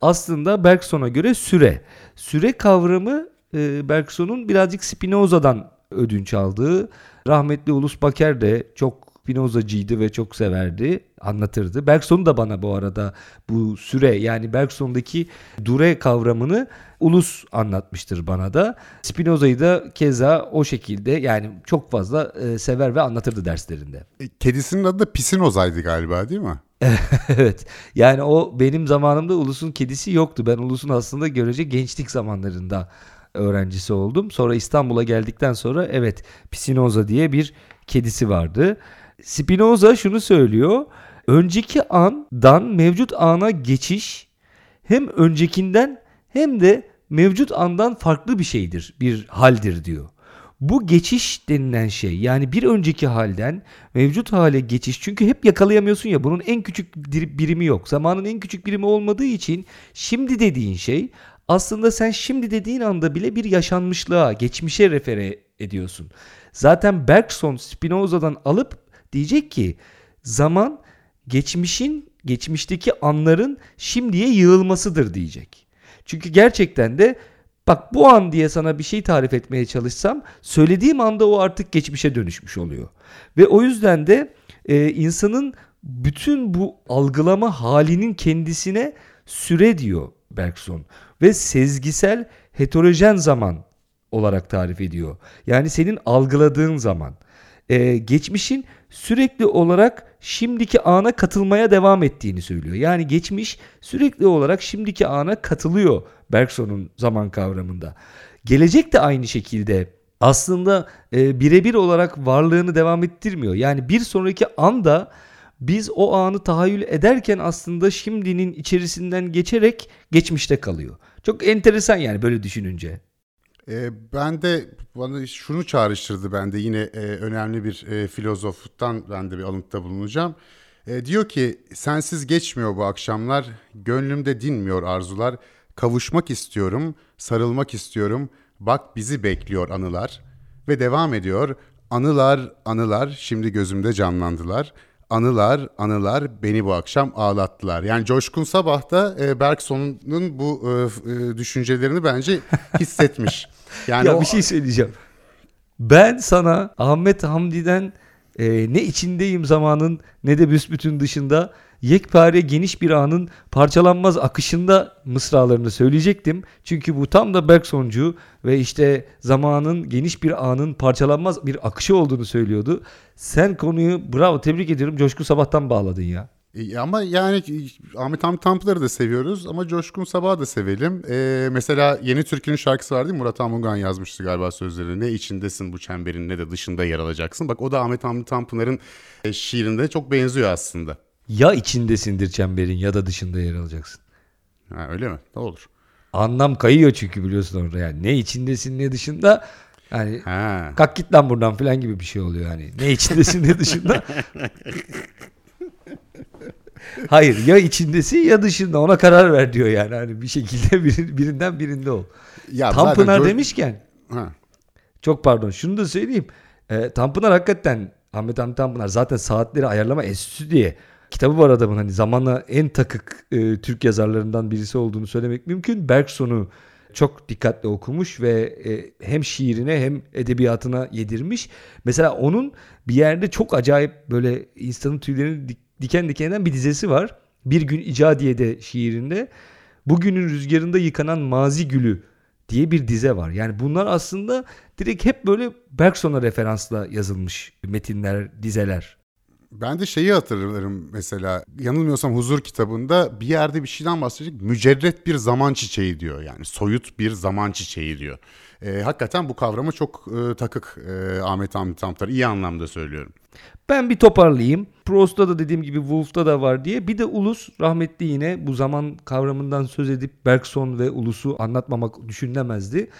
aslında Bergson'a göre süre. Süre kavramı e, Bergson'un birazcık Spinoza'dan ödünç aldığı. Rahmetli Ulus Baker de çok Spinozacıydı ve çok severdi, anlatırdı. Bergson da bana bu arada bu süre yani Bergson'daki dure kavramını ulus anlatmıştır bana da. Spinoza'yı da keza o şekilde yani çok fazla e, sever ve anlatırdı derslerinde. E, kedisinin adı da Pisinoza'ydı galiba değil mi? evet. Yani o benim zamanımda Ulus'un kedisi yoktu. Ben Ulus'un aslında görece gençlik zamanlarında öğrencisi oldum. Sonra İstanbul'a geldikten sonra evet Pisinoza diye bir kedisi vardı. Spinoza şunu söylüyor. Önceki andan mevcut ana geçiş hem öncekinden hem de mevcut andan farklı bir şeydir, bir haldir diyor. Bu geçiş denilen şey yani bir önceki halden mevcut hale geçiş çünkü hep yakalayamıyorsun ya bunun en küçük birimi yok. Zamanın en küçük birimi olmadığı için şimdi dediğin şey aslında sen şimdi dediğin anda bile bir yaşanmışlığa, geçmişe refere ediyorsun. Zaten Bergson Spinoza'dan alıp diyecek ki zaman geçmişin, geçmişteki anların şimdiye yığılmasıdır diyecek. Çünkü gerçekten de bak bu an diye sana bir şey tarif etmeye çalışsam söylediğim anda o artık geçmişe dönüşmüş oluyor. Ve o yüzden de e, insanın bütün bu algılama halinin kendisine süre diyor Bergson ve sezgisel heterojen zaman olarak tarif ediyor. Yani senin algıladığın zaman. Ee, geçmişin sürekli olarak şimdiki ana katılmaya devam ettiğini söylüyor. Yani geçmiş sürekli olarak şimdiki ana katılıyor Bergson'un zaman kavramında. Gelecek de aynı şekilde aslında e, birebir olarak varlığını devam ettirmiyor. Yani bir sonraki anda biz o anı tahayyül ederken aslında şimdinin içerisinden geçerek geçmişte kalıyor. Çok enteresan yani böyle düşününce. E, ben de bana şunu çağrıştırdı ben de yine e, önemli bir e, filozoftan ben de bir alıntıda bulunacağım. E, diyor ki sensiz geçmiyor bu akşamlar, gönlümde dinmiyor arzular, kavuşmak istiyorum, sarılmak istiyorum, bak bizi bekliyor anılar. Ve devam ediyor, anılar, anılar şimdi gözümde canlandılar.'' Anılar anılar beni bu akşam ağlattılar. Yani Coşkun Sabah da e, Bergson'un bu e, e, düşüncelerini bence hissetmiş. Yani ya o... bir şey söyleyeceğim. Ben sana Ahmet Hamdi'den e, ne içindeyim zamanın ne de büsbütün dışında yekpare geniş bir anın parçalanmaz akışında mısralarını söyleyecektim. Çünkü bu tam da Bergsoncu ve işte zamanın geniş bir anın parçalanmaz bir akışı olduğunu söylüyordu. Sen konuyu bravo tebrik ediyorum Coşku Sabah'tan bağladın ya. E, ama yani Ahmet Hamdi Tanpınar'ı da seviyoruz ama Coşkun Sabah'ı da sevelim. Ee, mesela Yeni Türkü'nün şarkısı var değil mi? Murat Amungan yazmıştı galiba sözlerini. Ne içindesin bu çemberin ne de dışında yer alacaksın. Bak o da Ahmet Hamdi Tanpınar'ın e, şiirinde çok benziyor aslında. Ya içindesindir çemberin ya da dışında yer alacaksın. Ha, öyle mi? Ne olur. Anlam kayıyor çünkü biliyorsun orada yani. Ne içindesin ne dışında yani ha. kalk git lan buradan falan gibi bir şey oluyor yani. Ne içindesin ne dışında. Hayır ya içindesin ya dışında ona karar ver diyor yani. Hani bir şekilde bir, birinden birinde ol. Ya Tanpınar gör... demişken ha. çok pardon şunu da söyleyeyim. E, Tanpınar hakikaten Ahmet Hamdi Tanpınar zaten saatleri ayarlama enstitüsü diye kitabı var adamın hani zamanla en takık e, Türk yazarlarından birisi olduğunu söylemek mümkün. Bergson'u çok dikkatli okumuş ve e, hem şiirine hem edebiyatına yedirmiş. Mesela onun bir yerde çok acayip böyle insanın tüylerini diken diken eden bir dizesi var. Bir gün İcadiye'de şiirinde bugünün rüzgarında yıkanan mazi gülü diye bir dize var. Yani bunlar aslında direkt hep böyle Bergson'a referansla yazılmış metinler, dizeler. Ben de şeyi hatırlarım mesela yanılmıyorsam Huzur kitabında bir yerde bir şeyden bahsedecek mücerret bir zaman çiçeği diyor yani soyut bir zaman çiçeği diyor. E, hakikaten bu kavrama çok e, takık e, Ahmet Hamdi Tanpınar iyi anlamda söylüyorum. Ben bir toparlayayım. Proust'ta da dediğim gibi Wolf'ta da var diye. Bir de Ulus rahmetli yine bu zaman kavramından söz edip Bergson ve Ulus'u anlatmamak düşünülemezdi.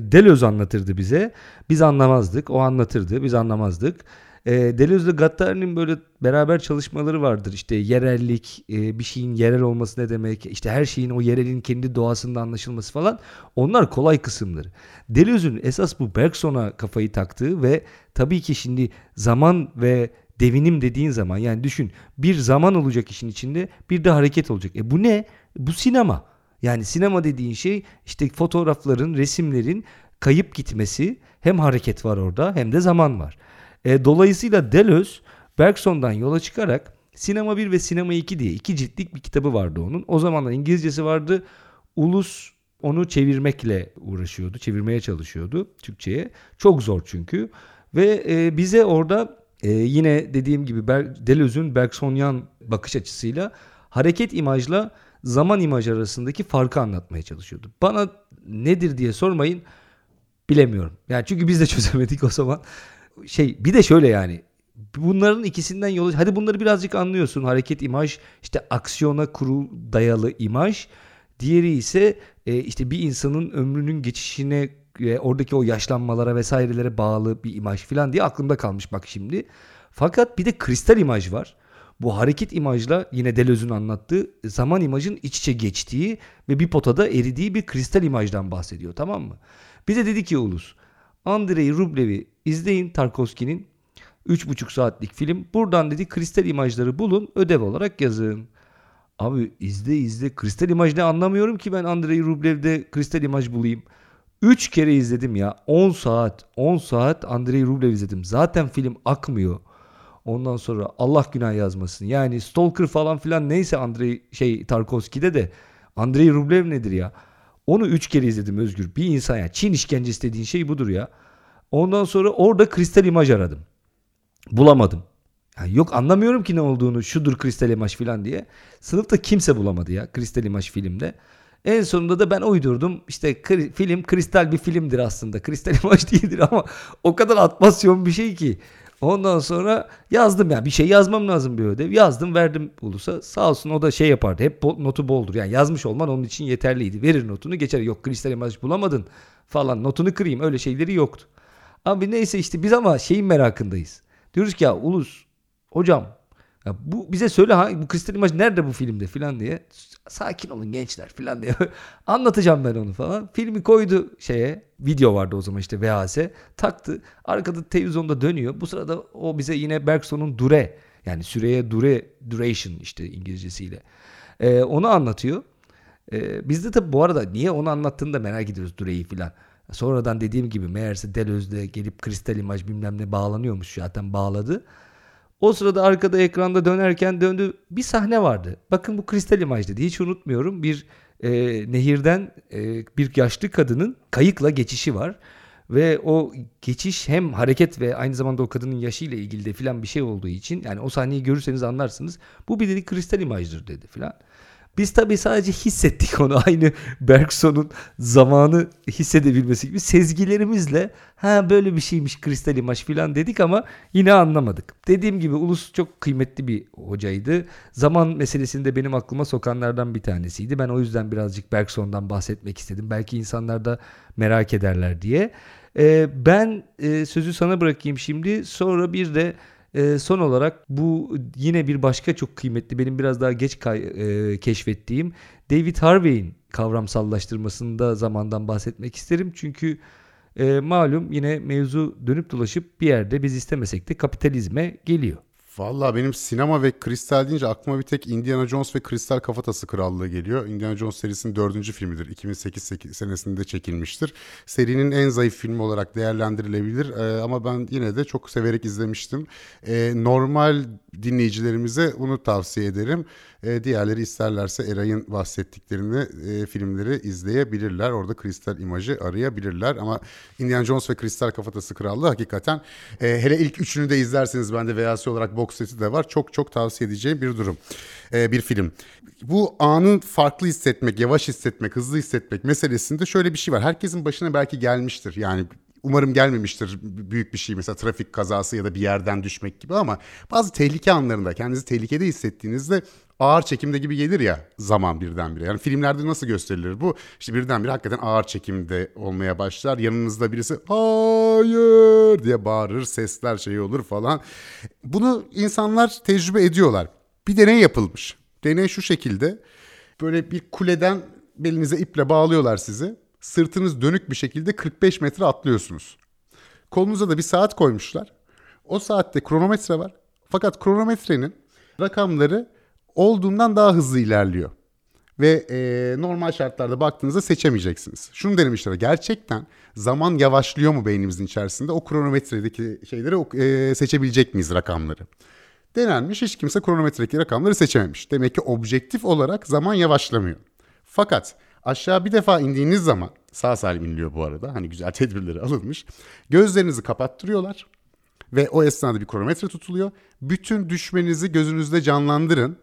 Deleuze anlatırdı bize. Biz anlamazdık. O anlatırdı. Biz anlamazdık. E, Deleuze ile Gattari'nin böyle beraber çalışmaları vardır. İşte yerellik, e, bir şeyin yerel olması ne demek, işte her şeyin o yerelin kendi doğasında anlaşılması falan. Onlar kolay kısımları. Deleuze'ün esas bu Bergson'a kafayı taktığı ve tabii ki şimdi zaman ve devinim dediğin zaman yani düşün bir zaman olacak işin içinde bir de hareket olacak. E bu ne? Bu sinema. Yani sinema dediğin şey işte fotoğrafların, resimlerin kayıp gitmesi hem hareket var orada hem de zaman var. E, dolayısıyla Deleuze Bergson'dan yola çıkarak Sinema 1 ve Sinema 2 diye iki ciltlik bir kitabı vardı onun. O zamanlar İngilizcesi vardı. Ulus onu çevirmekle uğraşıyordu, çevirmeye çalışıyordu Türkçe'ye. Çok zor çünkü. Ve e, bize orada e, yine dediğim gibi Ber Deleuze'ün Bergsonian bakış açısıyla hareket imajla zaman imaj arasındaki farkı anlatmaya çalışıyordu. Bana nedir diye sormayın bilemiyorum. Yani çünkü biz de çözemedik o zaman şey bir de şöyle yani bunların ikisinden yola hadi bunları birazcık anlıyorsun hareket imaj işte aksiyona kurul dayalı imaj Diğeri ise e, işte bir insanın ömrünün geçişine e, oradaki o yaşlanmalara vesairelere bağlı bir imaj falan diye aklımda kalmış bak şimdi. Fakat bir de kristal imaj var. Bu hareket imajla yine Deleuze'ün anlattığı zaman imajın iç içe geçtiği ve bir potada eridiği bir kristal imajdan bahsediyor tamam mı? Bize dedi ki Ulus Andrei Rublev'i izleyin Tarkovski'nin 3,5 saatlik film. Buradan dedi kristal imajları bulun ödev olarak yazın. Abi izle izle kristal imaj ne anlamıyorum ki ben Andrei Rublev'de kristal imaj bulayım. 3 kere izledim ya 10 saat 10 saat Andrei Rublev izledim. Zaten film akmıyor. Ondan sonra Allah günah yazmasın. Yani Stalker falan filan neyse Andrei şey Tarkovski'de de Andrei Rublev nedir ya? Onu 3 kere izledim Özgür. Bir insan ya Çin işkencesi dediğin şey budur ya. Ondan sonra orada kristal imaj aradım. Bulamadım. Yani yok anlamıyorum ki ne olduğunu şudur kristal imaj filan diye. Sınıfta kimse bulamadı ya kristal imaj filmde. En sonunda da ben uydurdum. İşte kri, film kristal bir filmdir aslında. Kristal imaj değildir ama o kadar atmasyon bir şey ki. Ondan sonra yazdım ya yani bir şey yazmam lazım bir ödev. Yazdım verdim Ulus'a. Sağ olsun o da şey yapardı. Hep notu boldur. Yani yazmış olman onun için yeterliydi. Verir notunu geçer. Yok kristal imaj bulamadın falan. Notunu kırayım. Öyle şeyleri yoktu. Abi neyse işte biz ama şeyin merakındayız. Diyoruz ki ya Ulus hocam ya bu bize söyle ha bu kristal imaj nerede bu filmde filan diye. Sakin olun gençler filan diye. Anlatacağım ben onu falan. Filmi koydu şeye. Video vardı o zaman işte VHS. Taktı. Arkada televizyonda dönüyor. Bu sırada o bize yine Bergson'un Dure yani süreye Dure duration işte İngilizcesiyle. Ee, onu anlatıyor. Ee, biz de tabii bu arada niye onu anlattığını da merak ediyoruz Dure'yi filan. Sonradan dediğim gibi meğerse Deleuze'de gelip kristal imaj bilmem ne bağlanıyormuş zaten bağladı. O sırada arkada ekranda dönerken döndü bir sahne vardı. Bakın bu kristal imaj dedi. Hiç unutmuyorum. Bir e, nehirden e, bir yaşlı kadının kayıkla geçişi var. Ve o geçiş hem hareket ve aynı zamanda o kadının yaşıyla ilgili de filan bir şey olduğu için yani o sahneyi görürseniz anlarsınız. Bu bir dedi kristal imajdır dedi filan. Biz tabii sadece hissettik onu aynı Bergson'un zamanı hissedebilmesi gibi sezgilerimizle ha böyle bir şeymiş kristal imaj filan dedik ama yine anlamadık. Dediğim gibi Ulus çok kıymetli bir hocaydı. Zaman meselesini de benim aklıma sokanlardan bir tanesiydi. Ben o yüzden birazcık Bergson'dan bahsetmek istedim. Belki insanlar da merak ederler diye. Ee, ben e, sözü sana bırakayım şimdi. Sonra bir de e, son olarak bu yine bir başka çok kıymetli benim biraz daha geç kay, e, keşfettiğim David Harvey'in kavramsallaştırmasında zamandan bahsetmek isterim. Çünkü e, malum yine mevzu dönüp dolaşıp bir yerde biz istemesek de kapitalizme geliyor. Valla benim sinema ve kristal deyince aklıma bir tek Indiana Jones ve Kristal Kafatası Krallığı geliyor. Indiana Jones serisinin dördüncü filmidir. 2008 senesinde çekilmiştir. Serinin en zayıf filmi olarak değerlendirilebilir ee, ama ben yine de çok severek izlemiştim. Ee, normal dinleyicilerimize bunu tavsiye ederim. E, diğerleri isterlerse Eray'ın bahsettiklerini e, filmleri izleyebilirler. Orada kristal imajı arayabilirler. Ama Indiana Jones ve Kristal Kafatası Krallığı hakikaten e, hele ilk üçünü de izlerseniz bende VHS olarak box seti de var. Çok çok tavsiye edeceğim bir durum. E, bir film. Bu anın farklı hissetmek, yavaş hissetmek, hızlı hissetmek meselesinde şöyle bir şey var. Herkesin başına belki gelmiştir. Yani umarım gelmemiştir büyük bir şey mesela trafik kazası ya da bir yerden düşmek gibi ama bazı tehlike anlarında kendinizi tehlikede hissettiğinizde ağır çekimde gibi gelir ya zaman birdenbire. Yani filmlerde nasıl gösterilir bu? İşte birdenbire hakikaten ağır çekimde olmaya başlar. Yanınızda birisi hayır diye bağırır, sesler şey olur falan. Bunu insanlar tecrübe ediyorlar. Bir deney yapılmış. Deney şu şekilde. Böyle bir kuleden belinize iple bağlıyorlar sizi. Sırtınız dönük bir şekilde 45 metre atlıyorsunuz. Kolunuza da bir saat koymuşlar. O saatte kronometre var. Fakat kronometrenin rakamları olduğundan daha hızlı ilerliyor. Ve e, normal şartlarda baktığınızda seçemeyeceksiniz. Şunu denemişler. Gerçekten zaman yavaşlıyor mu beynimizin içerisinde? O kronometredeki şeyleri e, seçebilecek miyiz rakamları? Denenmiş hiç kimse kronometredeki rakamları seçememiş. Demek ki objektif olarak zaman yavaşlamıyor. Fakat aşağı bir defa indiğiniz zaman sağ salim iniliyor bu arada. Hani güzel tedbirleri alınmış. Gözlerinizi kapattırıyorlar ve o esnada bir kronometre tutuluyor. Bütün düşmenizi gözünüzde canlandırın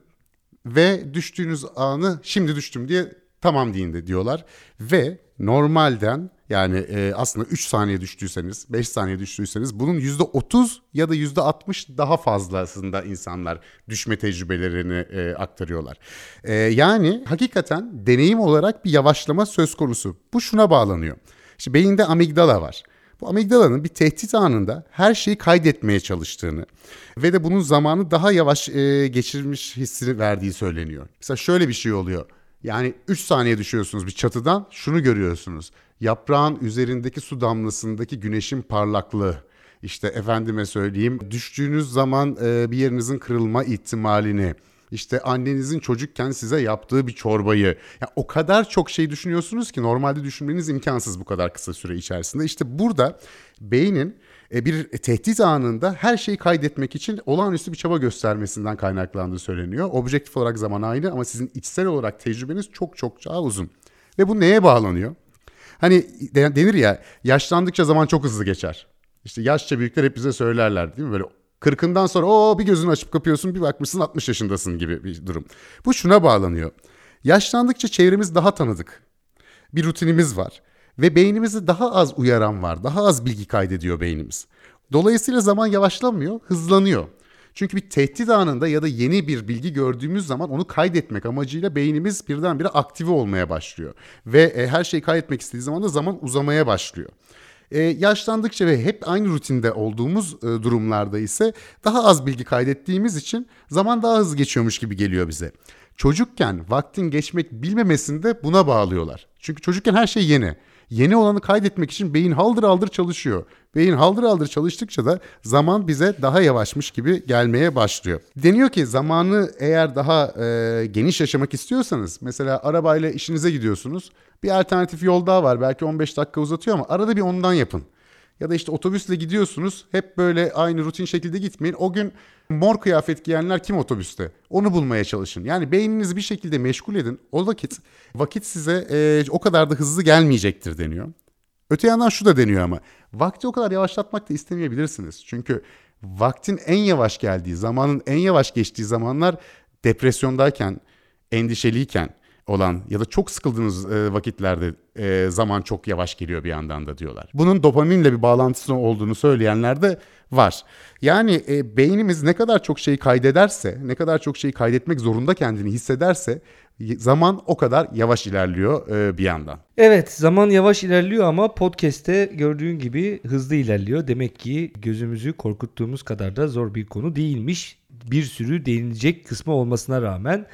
ve düştüğünüz anı şimdi düştüm diye tamam deyin de diyorlar. Ve normalden Yani e, aslında 3 saniye düştüyseniz, 5 saniye düştüyseniz bunun %30 ya da %60 daha fazlasında insanlar düşme tecrübelerini e, aktarıyorlar. E, yani hakikaten deneyim olarak bir yavaşlama söz konusu. Bu şuna bağlanıyor. İşte beyinde amigdala var. Bu amigdalanın bir tehdit anında her şeyi kaydetmeye çalıştığını ve de bunun zamanı daha yavaş e, geçirmiş hissini verdiği söyleniyor. Mesela şöyle bir şey oluyor. Yani 3 saniye düşüyorsunuz bir çatıdan şunu görüyorsunuz. Yaprağın üzerindeki su damlasındaki güneşin parlaklığı. İşte efendime söyleyeyim düştüğünüz zaman e, bir yerinizin kırılma ihtimalini, işte annenizin çocukken size yaptığı bir çorbayı. Ya o kadar çok şey düşünüyorsunuz ki normalde düşünmeniz imkansız bu kadar kısa süre içerisinde. İşte burada beynin e, bir tehdit anında her şeyi kaydetmek için olağanüstü bir çaba göstermesinden kaynaklandığı söyleniyor. Objektif olarak zaman aynı ama sizin içsel olarak tecrübeniz çok çok daha uzun. Ve bu neye bağlanıyor? Hani denir ya yaşlandıkça zaman çok hızlı geçer. İşte yaşça büyükler hep bize söylerler değil mi? Böyle Kırkından sonra o bir gözünü açıp kapıyorsun bir bakmışsın 60 yaşındasın gibi bir durum. Bu şuna bağlanıyor. Yaşlandıkça çevremiz daha tanıdık. Bir rutinimiz var. Ve beynimizi daha az uyaran var. Daha az bilgi kaydediyor beynimiz. Dolayısıyla zaman yavaşlamıyor, hızlanıyor. Çünkü bir tehdit anında ya da yeni bir bilgi gördüğümüz zaman onu kaydetmek amacıyla beynimiz birdenbire aktive olmaya başlıyor. Ve e, her şeyi kaydetmek istediği zaman da zaman uzamaya başlıyor. E, yaşlandıkça ve hep aynı rutinde olduğumuz e, durumlarda ise daha az bilgi kaydettiğimiz için zaman daha hızlı geçiyormuş gibi geliyor bize. Çocukken vaktin geçmek bilmemesini de buna bağlıyorlar. Çünkü çocukken her şey yeni. Yeni olanı kaydetmek için beyin haldır haldır çalışıyor. Beyin haldır haldır çalıştıkça da zaman bize daha yavaşmış gibi gelmeye başlıyor. Deniyor ki zamanı eğer daha e, geniş yaşamak istiyorsanız mesela arabayla işinize gidiyorsunuz. Bir alternatif yol daha var belki 15 dakika uzatıyor ama arada bir ondan yapın. Ya da işte otobüsle gidiyorsunuz. Hep böyle aynı rutin şekilde gitmeyin. O gün mor kıyafet giyenler kim otobüste? Onu bulmaya çalışın. Yani beyninizi bir şekilde meşgul edin. O vakit vakit size e, o kadar da hızlı gelmeyecektir deniyor. Öte yandan şu da deniyor ama vakti o kadar yavaşlatmak da istemeyebilirsiniz. Çünkü vaktin en yavaş geldiği, zamanın en yavaş geçtiği zamanlar depresyondayken, endişeliyken, olan ya da çok sıkıldığınız e, vakitlerde e, zaman çok yavaş geliyor bir yandan da diyorlar. Bunun dopaminle bir bağlantısı olduğunu söyleyenler de var. Yani e, beynimiz ne kadar çok şeyi kaydederse, ne kadar çok şeyi kaydetmek zorunda kendini hissederse zaman o kadar yavaş ilerliyor e, bir yandan. Evet zaman yavaş ilerliyor ama podcast'te gördüğün gibi hızlı ilerliyor. Demek ki gözümüzü korkuttuğumuz kadar da zor bir konu değilmiş. Bir sürü değinilecek kısmı olmasına rağmen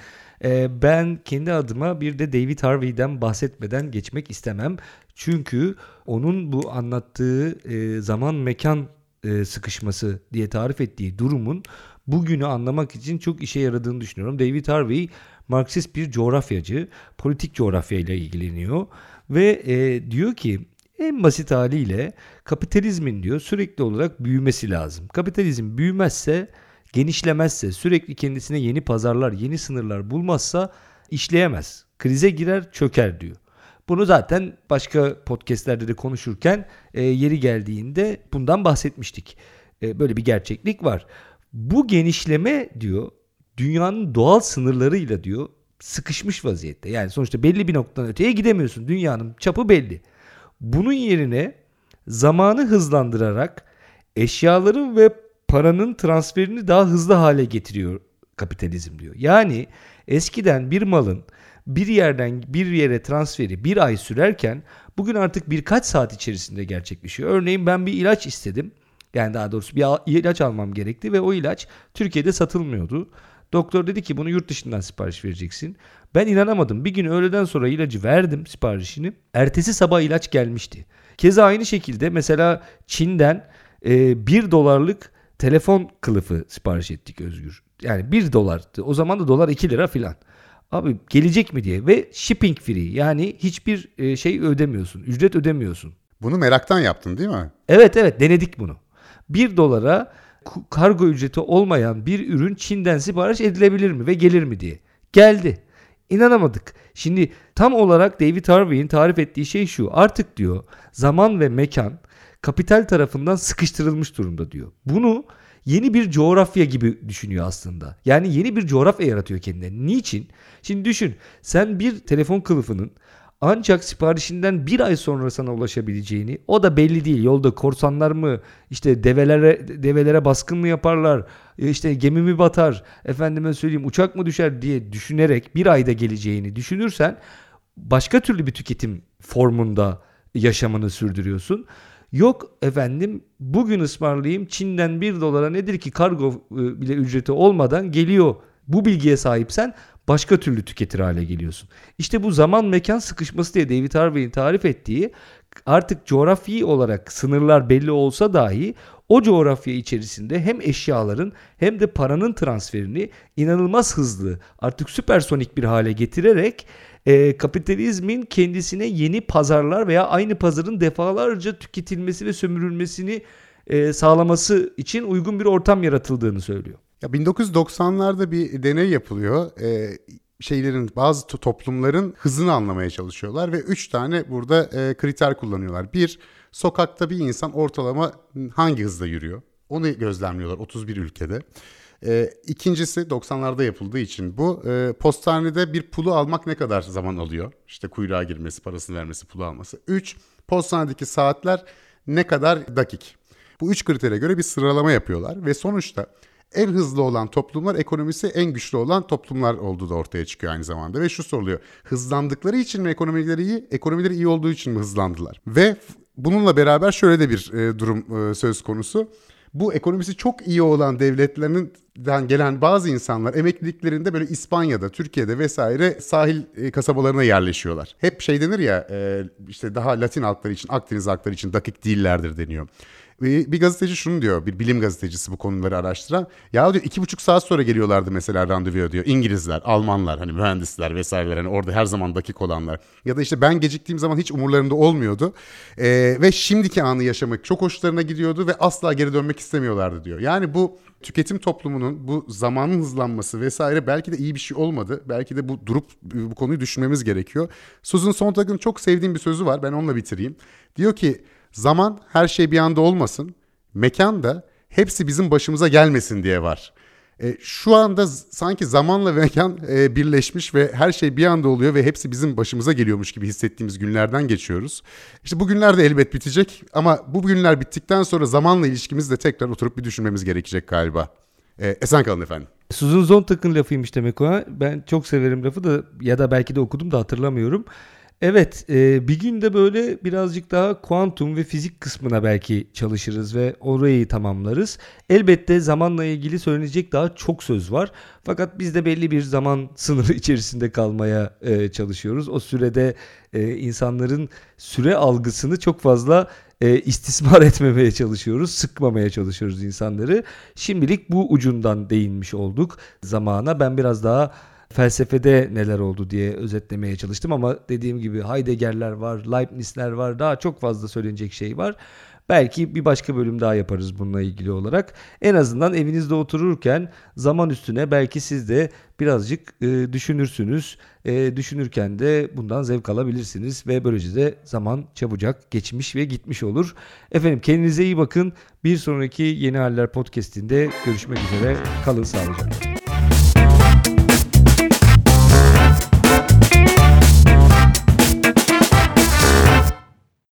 e, ben kendi adıma bir de David Harvey'den bahsetmeden geçmek istemem. Çünkü onun bu anlattığı e, zaman mekan e, sıkışması diye tarif ettiği durumun bugünü anlamak için çok işe yaradığını düşünüyorum. David Harvey Marksist bir coğrafyacı, politik coğrafya ile ilgileniyor ve e, diyor ki en basit haliyle kapitalizmin diyor sürekli olarak büyümesi lazım. Kapitalizm büyümezse genişlemezse, sürekli kendisine yeni pazarlar, yeni sınırlar bulmazsa işleyemez. Krize girer, çöker diyor. Bunu zaten başka podcastlerde de konuşurken e, yeri geldiğinde bundan bahsetmiştik. E, böyle bir gerçeklik var. Bu genişleme diyor dünyanın doğal sınırlarıyla diyor sıkışmış vaziyette. Yani sonuçta belli bir noktadan öteye gidemiyorsun. Dünyanın çapı belli. Bunun yerine zamanı hızlandırarak eşyaların ve paranın transferini daha hızlı hale getiriyor kapitalizm diyor. Yani eskiden bir malın bir yerden bir yere transferi bir ay sürerken bugün artık birkaç saat içerisinde gerçekleşiyor. Örneğin ben bir ilaç istedim. Yani daha doğrusu bir ilaç almam gerekti ve o ilaç Türkiye'de satılmıyordu. Doktor dedi ki bunu yurt dışından sipariş vereceksin. Ben inanamadım. Bir gün öğleden sonra ilacı verdim siparişini. Ertesi sabah ilaç gelmişti. Keza aynı şekilde mesela Çin'den e, 1 dolarlık telefon kılıfı sipariş ettik Özgür. Yani 1 dolardı. O zaman da dolar 2 lira filan. Abi gelecek mi diye ve shipping free yani hiçbir e, şey ödemiyorsun. Ücret ödemiyorsun. Bunu meraktan yaptın değil mi? Evet evet denedik bunu. 1 dolara kargo ücreti olmayan bir ürün Çin'den sipariş edilebilir mi ve gelir mi diye. Geldi. İnanamadık. Şimdi tam olarak David Harvey'in tarif ettiği şey şu. Artık diyor zaman ve mekan kapital tarafından sıkıştırılmış durumda diyor. Bunu yeni bir coğrafya gibi düşünüyor aslında. Yani yeni bir coğrafya yaratıyor kendine. Niçin? Şimdi düşün sen bir telefon kılıfının ancak siparişinden bir ay sonra sana ulaşabileceğini o da belli değil yolda korsanlar mı işte develere develere baskın mı yaparlar e, işte gemi mi batar efendime söyleyeyim uçak mı düşer diye düşünerek bir ayda geleceğini düşünürsen başka türlü bir tüketim formunda yaşamını sürdürüyorsun. Yok efendim bugün ısmarlayayım Çin'den 1 dolara nedir ki kargo e, bile ücreti olmadan geliyor. Bu bilgiye sahipsen başka türlü tüketir hale geliyorsun. İşte bu zaman mekan sıkışması diye David Harvey'in tarif ettiği artık coğrafi olarak sınırlar belli olsa dahi o coğrafya içerisinde hem eşyaların hem de paranın transferini inanılmaz hızlı artık süpersonik bir hale getirerek e, kapitalizmin kendisine yeni pazarlar veya aynı pazarın defalarca tüketilmesi ve sömürülmesini e, sağlaması için uygun bir ortam yaratıldığını söylüyor. Ya 1990'larda bir deney yapılıyor. Ee, şeylerin bazı toplumların hızını anlamaya çalışıyorlar ve üç tane burada e, kriter kullanıyorlar. Bir, sokakta bir insan ortalama hangi hızda yürüyor? Onu gözlemliyorlar 31 ülkede. E, ikincisi 90'larda yapıldığı için bu e, postanede bir pulu almak ne kadar zaman alıyor? İşte kuyruğa girmesi, parasını vermesi, pulu alması. Üç, postanedeki saatler ne kadar dakik? Bu üç kritere göre bir sıralama yapıyorlar ve sonuçta en hızlı olan toplumlar ekonomisi en güçlü olan toplumlar olduğu da ortaya çıkıyor aynı zamanda. Ve şu soruluyor. Hızlandıkları için mi ekonomileri iyi, ekonomileri iyi olduğu için mi hızlandılar? Ve bununla beraber şöyle de bir e, durum e, söz konusu bu ekonomisi çok iyi olan devletlerinden gelen bazı insanlar emekliliklerinde böyle İspanya'da, Türkiye'de vesaire sahil e, kasabalarına yerleşiyorlar. Hep şey denir ya e, işte daha Latin halkları için, Akdeniz halkları için dakik değillerdir deniyor. Bir gazeteci şunu diyor, bir bilim gazetecisi bu konuları araştıran. Ya diyor iki buçuk saat sonra geliyorlardı mesela randevuya diyor. İngilizler, Almanlar, hani mühendisler vesaireler hani orada her zaman dakik olanlar. Ya da işte ben geciktiğim zaman hiç umurlarında olmuyordu. Ee, ve şimdiki anı yaşamak çok hoşlarına gidiyordu ve asla geri dönmek istemiyorlardı diyor. Yani bu tüketim toplumunun bu zamanın hızlanması vesaire belki de iyi bir şey olmadı. Belki de bu durup bu konuyu düşünmemiz gerekiyor. Susan Sontag'ın çok sevdiğim bir sözü var. Ben onunla bitireyim. Diyor ki Zaman her şey bir anda olmasın. Mekan da hepsi bizim başımıza gelmesin diye var. E, şu anda sanki zamanla mekan e, birleşmiş ve her şey bir anda oluyor ve hepsi bizim başımıza geliyormuş gibi hissettiğimiz günlerden geçiyoruz. İşte bu günler de elbet bitecek ama bu günler bittikten sonra zamanla ilişkimizi de tekrar oturup bir düşünmemiz gerekecek galiba. E, esen kalın efendim. Susan Sontag'ın lafıymış demek o. Ben çok severim lafı da ya da belki de okudum da hatırlamıyorum. Evet, e, bir gün de böyle birazcık daha kuantum ve fizik kısmına belki çalışırız ve orayı tamamlarız. Elbette zamanla ilgili söylenecek daha çok söz var. Fakat biz de belli bir zaman sınırı içerisinde kalmaya e, çalışıyoruz. O sürede e, insanların süre algısını çok fazla e, istismar etmemeye çalışıyoruz, sıkmamaya çalışıyoruz insanları. Şimdilik bu ucundan değinmiş olduk zamana. Ben biraz daha felsefede neler oldu diye özetlemeye çalıştım ama dediğim gibi Heidegger'ler var, Leibniz'ler var, daha çok fazla söylenecek şey var. Belki bir başka bölüm daha yaparız bununla ilgili olarak. En azından evinizde otururken zaman üstüne belki siz de birazcık e, düşünürsünüz. E, düşünürken de bundan zevk alabilirsiniz ve böylece de zaman çabucak geçmiş ve gitmiş olur. Efendim kendinize iyi bakın. Bir sonraki Yeni Haller podcast'inde görüşmek üzere. Kalın sağlıcakla.